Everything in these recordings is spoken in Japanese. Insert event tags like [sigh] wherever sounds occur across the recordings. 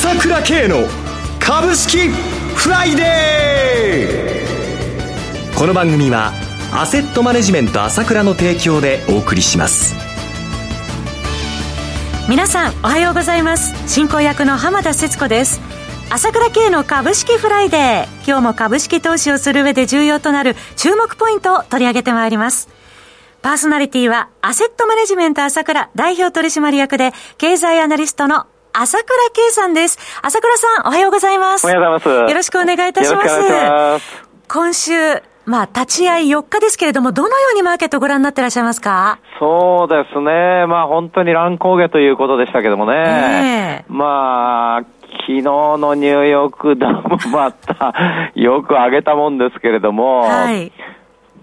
朝倉慶の株式フライデー。この番組はアセットマネジメント朝倉の提供でお送りします。皆さんおはようございます。進行役の浜田節子です。朝倉慶の株式フライデー。今日も株式投資をする上で重要となる注目ポイントを取り上げてまいります。パーソナリティはアセットマネジメント朝倉代表取締役で経済アナリストの朝倉圭さんです。朝倉さん、おはようございます。おはようございます。よろしくお願いいたします。ます今週、まあ、立ち会い4日ですけれども、どのようにマーケットご覧になってらっしゃいますか？そうですね。まあ、本当に乱高下ということでしたけどもね。えー、まあ、昨日のニューヨークダウもまた、よく上げたもんですけれども、はい。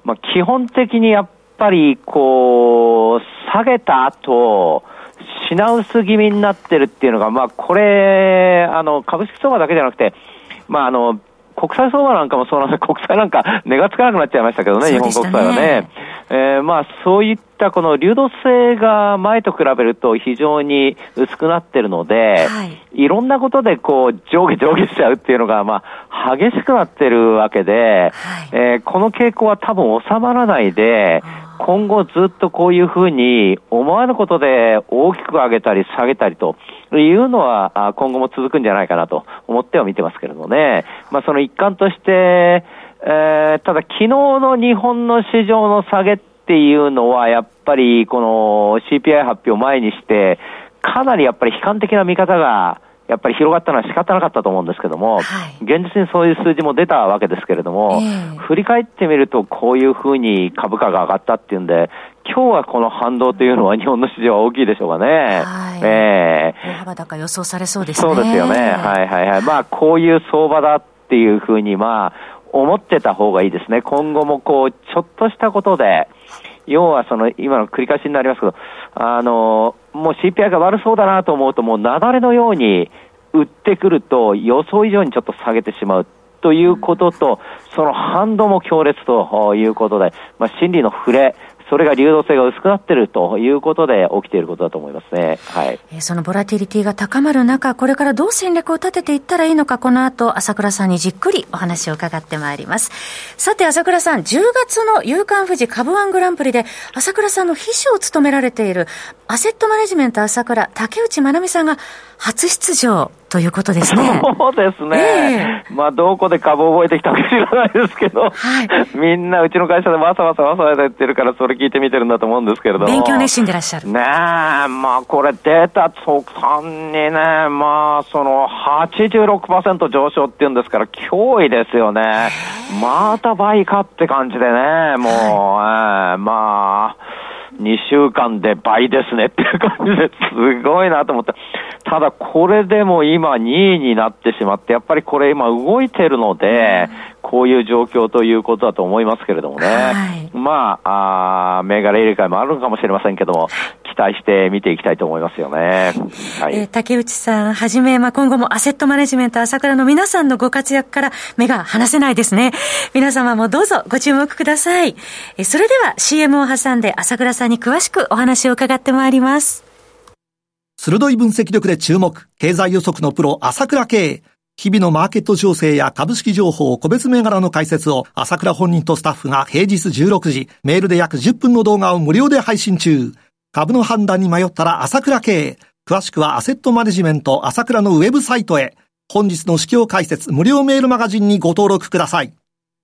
まあ、基本的にやっぱり、こう、下げた後、品薄気味になってるっていうのが、まあ、これ、あの、株式相場だけじゃなくて、まあ、あの、国際相場なんかもそうなんです [laughs] 国際なんか値がつかなくなっちゃいましたけどね、ね。日本国債はね。えー、まあ、そういったこの流動性が前と比べると非常に薄くなってるので、はい、いろんなことでこう上下上下しちゃうっていうのが、まあ、激しくなってるわけで、はい、えー、この傾向は多分収まらないで、今後ずっとこういうふうに思わぬことで大きく上げたり下げたりというのは今後も続くんじゃないかなと思っては見てますけれどもね。まあその一環として、えー、ただ昨日の日本の市場の下げっていうのはやっぱりこの CPI 発表前にしてかなりやっぱり悲観的な見方がやっぱり広がったのは仕方なかったと思うんですけども、はい、現実にそういう数字も出たわけですけれども、えー、振り返ってみるとこういうふうに株価が上がったっていうんで、今日はこの反動というのは日本の市場は大きいでしょうかね。はい、えー、大幅高予想されそうですね。そうですよね。はいはいはい。まあこういう相場だっていうふうにまあ思ってた方がいいですね。今後もこう、ちょっとしたことで、要はその、今の繰り返しになりますけど、あの、もう CPI が悪そうだなと思うと、もう雪崩のように売ってくると、予想以上にちょっと下げてしまうということと、その反動も強烈ということで、まあ、心理の触れ、それが流動性が薄くなっているということで起きていることだと思いますね。はい。そのボラティリティが高まる中、これからどう戦略を立てていったらいいのか、この後、朝倉さんにじっくりお話を伺ってまいります。さて、朝倉さん、10月の夕刊富士株ワングランプリで、朝倉さんの秘書を務められている、アセットマネジメント朝倉、竹内まなみさんが初出場ということですね。そうですね。えー、まあ、どこで株を覚えてきたか知らないですけど、はい、みんなうちの会社でわさわさわさわさ言ってるから、それ聞いてみてるんだと思うんですけれども。勉強熱心でいらっしゃる。ねえ、まあ、これ出た途端にね、まあ、その86%上昇っていうんですから、脅威ですよね。また倍かって感じでね、もう、はい、えー、まあ、2週間で倍ですねっていう感じですごいなと思って。ただこれでも今2位になってしまって、やっぱりこれ今動いてるので、こういう状況ということだと思いますけれどもね。はい、まあ、あ銘柄入れ替えもあるのかもしれませんけども、期待して見ていきたいと思いますよね。はい、えー、竹内さんはじめ、まあ、今後もアセットマネジメント朝倉の皆さんのご活躍から目が離せないですね。皆様もどうぞご注目ください。えー、それでは CM を挟んで朝倉さんに詳しくお話を伺ってまいります。鋭い分析力で注目、経済予測のプロ、朝倉慶。日々のマーケット情勢や株式情報、個別銘柄の解説を、朝倉本人とスタッフが平日16時、メールで約10分の動画を無料で配信中。株の判断に迷ったら朝倉慶。詳しくはアセットマネジメント朝倉のウェブサイトへ。本日の指標解説無料メールマガジンにご登録ください。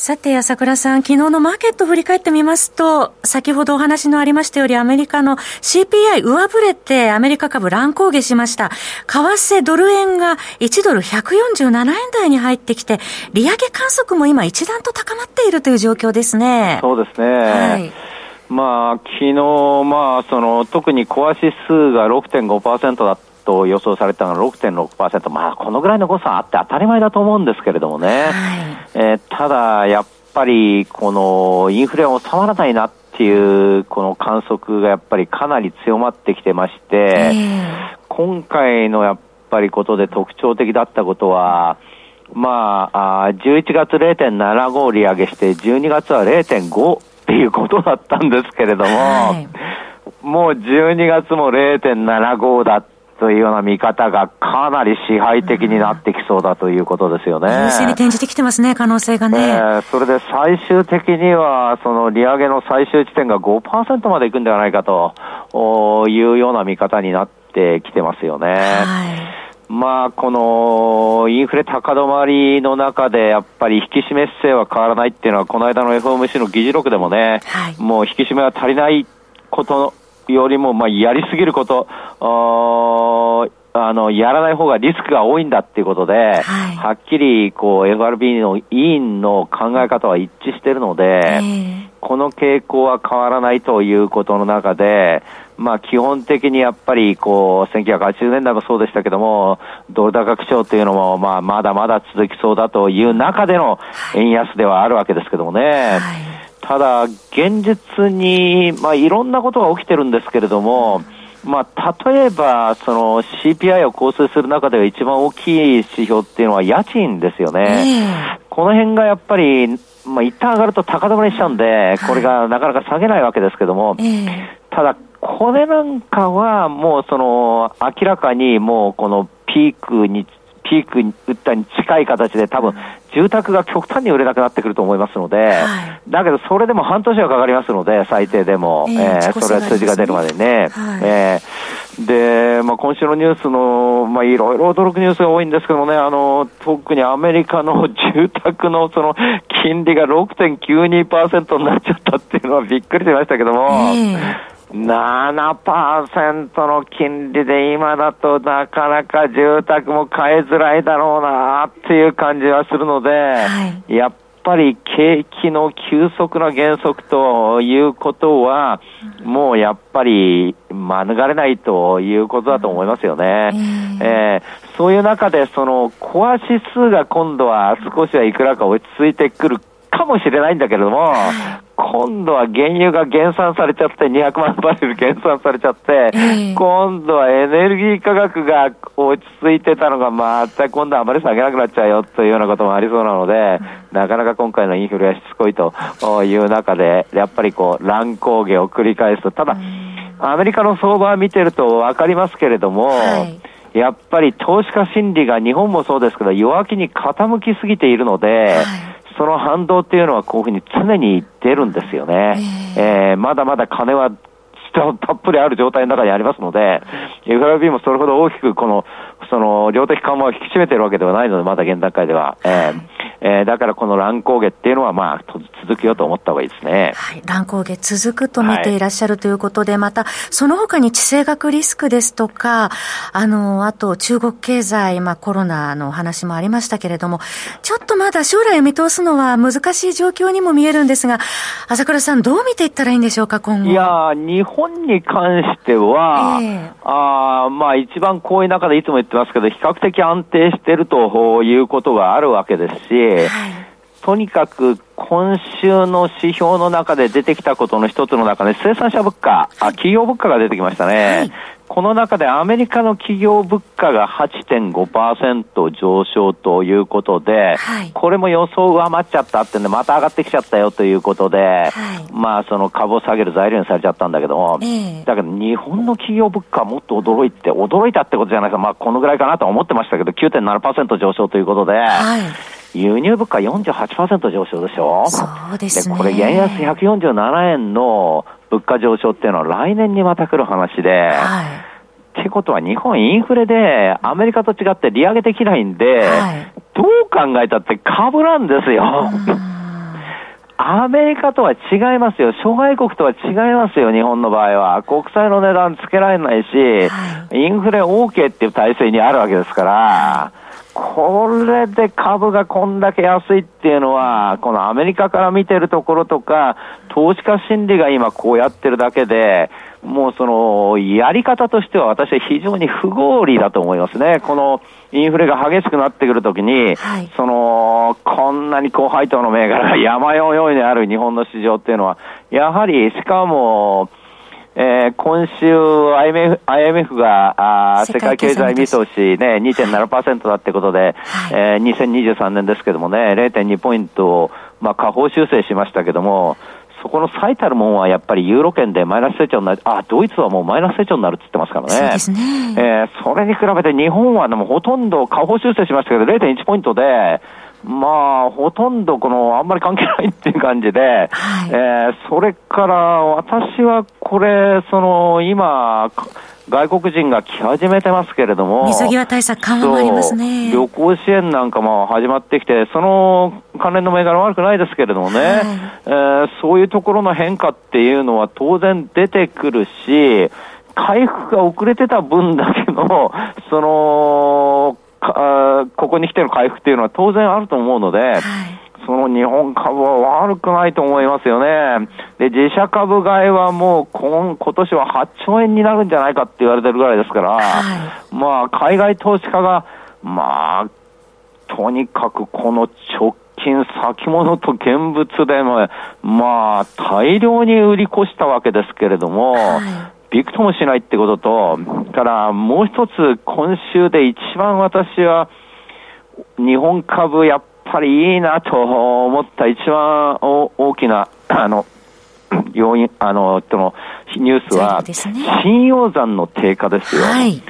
さて、朝倉さん、昨日のマーケット振り返ってみますと、先ほどお話のありましたより、アメリカの CPI 上振れて、アメリカ株乱高下しました。為替ドル円が1ドル147円台に入ってきて、利上げ観測も今一段と高まっているという状況ですね。そうですね。はい。まあ、昨日、まあ、その、特にコア指数が6.5%だったと予想されたのが6.6%、まあ、このぐらいの誤差あって当たり前だと思うんですけれどもね、はい、えー、ただ、やっぱりこのインフレは収まらないなっていうこの観測がやっぱりかなり強まってきてまして、今回のやっぱりことで特徴的だったことは、まあ、あ11月0.75利上げして、12月は0.5っていうことだったんですけれども、はい、もう12月も0.75だというような見方がかなり支配的になってきそうだということですよね。優勢に転じてきてますね、可能性がね。えー、それで最終的には、その利上げの最終地点が5%までいくんではないかというような見方になってきてますよね。はいまあ、このインフレ高止まりの中で、やっぱり引き締め姿勢は変わらないっていうのは、この間の FOMC の議事録でもね、はい、もう引き締めは足りないことよりも、まあ、やりすぎること、あの、やらない方がリスクが多いんだっていうことで、はい、はっきり、こう、FRB の委員の考え方は一致しているので、えー、この傾向は変わらないということの中で、まあ、基本的にやっぱり、こう、1980年代もそうでしたけども、ドル高基調というのも、まあ、まだまだ続きそうだという中での円安ではあるわけですけどもね。はい、ただ、現実に、まあ、いろんなことが起きてるんですけれども、まあ、例えば、その CPI を構成する中では一番大きい指標っていうのは家賃ですよね。この辺がやっぱり、まあ、一旦上がると高止まりしちゃうんで、これがなかなか下げないわけですけども、ただ、これなんかはもうその明らかにもうこのピークにピークに打ったに近い形で多分住宅が極端に売れなくなってくると思いますので、はい、だけどそれでも半年はかかりますので、最低でも、えー、えー、それは数字が出るまでね。はい、えー、で、まあ、今週のニュースの、まあ、いろいろ驚くニュースが多いんですけどもね、あの、特にアメリカの住宅のその金利が6.92%になっちゃったっていうのはびっくりしましたけども、えー7%の金利で今だとなかなか住宅も買いづらいだろうなっていう感じはするので、はい、やっぱり景気の急速な減速ということは、もうやっぱり免れないということだと思いますよね。えー、えー、そういう中で、そのコア指数が今度は少しはいくらか落ち着いてくるかもしれないんだけれども、今度は原油が減産されちゃって、200万バレル減産されちゃって、えー、今度はエネルギー価格が落ち着いてたのが、また今度はあまり下げなくなっちゃうよというようなこともありそうなので、なかなか今回のインフレはしつこいという中で、やっぱりこう、乱高下を繰り返すと、ただ、アメリカの相場を見てるとわかりますけれども、はい。やっぱり投資家心理が日本もそうですけど、弱気に傾きすぎているので、はいその反動っていうのはこういうふうに常に出るんですよね。えー、えー、まだまだ金はたっぷりある状態の中にありますので、FRB もそれほど大きくこの、その、量的緩和を引き締めてるわけではないので、まだ現段階では。えーえー、だからこの乱高下っていうのは、まあ、続くよと思った方がいいですね。はい。乱高下続くと見ていらっしゃるということで、はい、また、その他に地政学リスクですとか、あの、あと中国経済、まあコロナの話もありましたけれども、ちょっとまだ将来を見通すのは難しい状況にも見えるんですが、朝倉さんどう見ていったらいいんでしょうか、今後。いや日本に関しては、えー、あまあ一番こういう中でいつも言ってますけど、比較的安定しているということがあるわけですし、はい、とにかく今週の指標の中で出てきたことの一つの中で、生産者物価、あ企業物価が出てきましたね。はい。この中でアメリカの企業物価が8.5%上昇ということで、はい、これも予想上回っちゃったってんで、また上がってきちゃったよということで、はい、まあその株を下げる材料にされちゃったんだけども、えー、だけど日本の企業物価はもっと驚いて、驚いたってことじゃないか、まあこのぐらいかなと思ってましたけど、9.7%上昇ということで、はい輸入物価48%上昇でしょ？そうですね。で、これ、円安147円の物価上昇っていうのは来年にまた来る話で、はい、ってことは日本インフレでアメリカと違って利上げできないんで、はい、どう考えたって株なんですよ。アメリカとは違いますよ。諸外国とは違いますよ、日本の場合は。国債の値段つけられないし、はい、インフレ OK っていう体制にあるわけですから、これで株がこんだけ安いっていうのは、このアメリカから見てるところとか、投資家心理が今こうやってるだけで、もうその、やり方としては私は非常に不合理だと思いますね。このインフレが激しくなってくるときに、はい、その、こんなに高配当の銘柄が山のようにある日本の市場っていうのは、やはり、しかも、えー、今週 IMF, IMF があ世界経済見通しね、2.7%だってことで、はい、えー、2023年ですけどもね、0.2ポイントを、まあ、下方修正しましたけども、そこの最たるもんはやっぱりユーロ圏でマイナス成長になる、あ、ドイツはもうマイナス成長になるって言ってますからね。そうですね。えー、それに比べて日本はでもほとんど下方修正しましたけど、0.1ポイントで、まあ、ほとんどこの、あんまり関係ないっていう感じで、はい、えー、それから私はこれ、その、今、外国人が来始めてますけれども、水際対策緩和もありますね。旅行支援なんかも始まってきて、その関連の銘柄悪くないですけれどもね、はい、えー、そういうところの変化っていうのは当然出てくるし、回復が遅れてた分だけの、その、ここに来ての回復っていうのは当然あると思うので、はい。その日本株は悪くないと思いますよね。で、自社株買いはもう今今年は8兆円になるんじゃないかって言われてるぐらいですから、はい、まあ、海外投資家が、まあ、とにかくこの直近先物と現物でも、まあ、大量に売り越したわけですけれども、はいびくともしないってことと、からもう一つ、今週で一番私は、日本株やっぱりいいなと思った一番大きな、あの、要因、あの、とのニュースは、ね、信用残の低下ですよ。はい、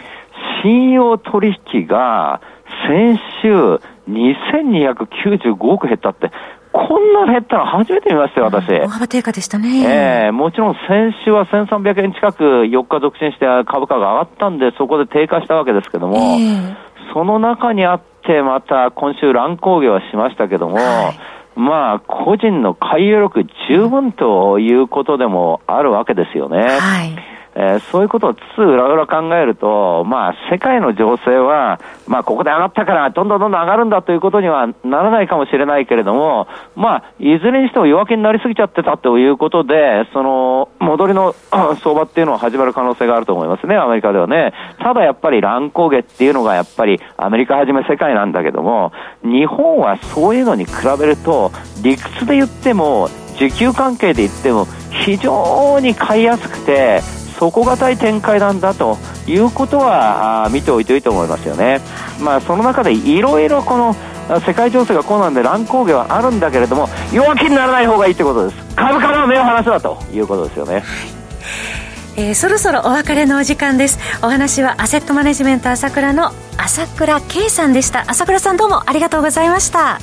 信用取引が先週2295億減ったって、こんな減ったの初めて見ましたよ、私。大幅低下でしたね。ええー、もちろん先週は1300円近く4日続伸して株価が上がったんで、そこで低下したわけですけども、えー、その中にあってまた今週乱高下はしましたけども、はい、まあ、個人の買い力十分ということでもあるわけですよね。はいえー、そういうことをつつ裏裏考えると、まあ、世界の情勢は、まあ、ここで上がったから、どんどんどんどん上がるんだということにはならないかもしれないけれども、まあ、いずれにしても弱気になりすぎちゃってたということで、その、戻りの [clears throat] 相場っていうのは始まる可能性があると思いますね、アメリカではね。ただやっぱり乱高下っていうのがやっぱりアメリカはじめ世界なんだけども、日本はそういうのに比べると、理屈で言っても、需給関係で言っても、非常に買いやすくて、底堅い展開なんだということはあ見ておいていいと思いますよね。まあ、その中でいろいろこの世界情勢がこうなんで乱高下はあるんだけれども弱気にならない方がいいということです。株価の目を離すなということですよね。えー、そろそろお別れのお時間です。お話はアセットマネジメント朝倉の朝倉圭さんでした。朝倉さんどうもありがとうございました。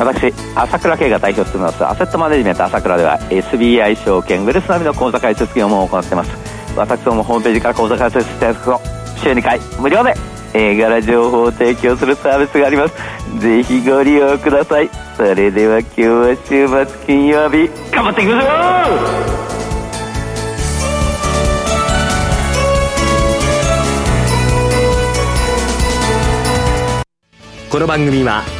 私、朝倉慶が代表を務めますアセットマネジメント朝倉では SBI 証券ウェルス並みの口座開設業務を行っています。私どもホームページから口座開設していただくと週2回無料で銘柄情報を提供するサービスがあります。ぜひご利用ください。それでは今日は週末金曜日頑張っていくぞこの番組は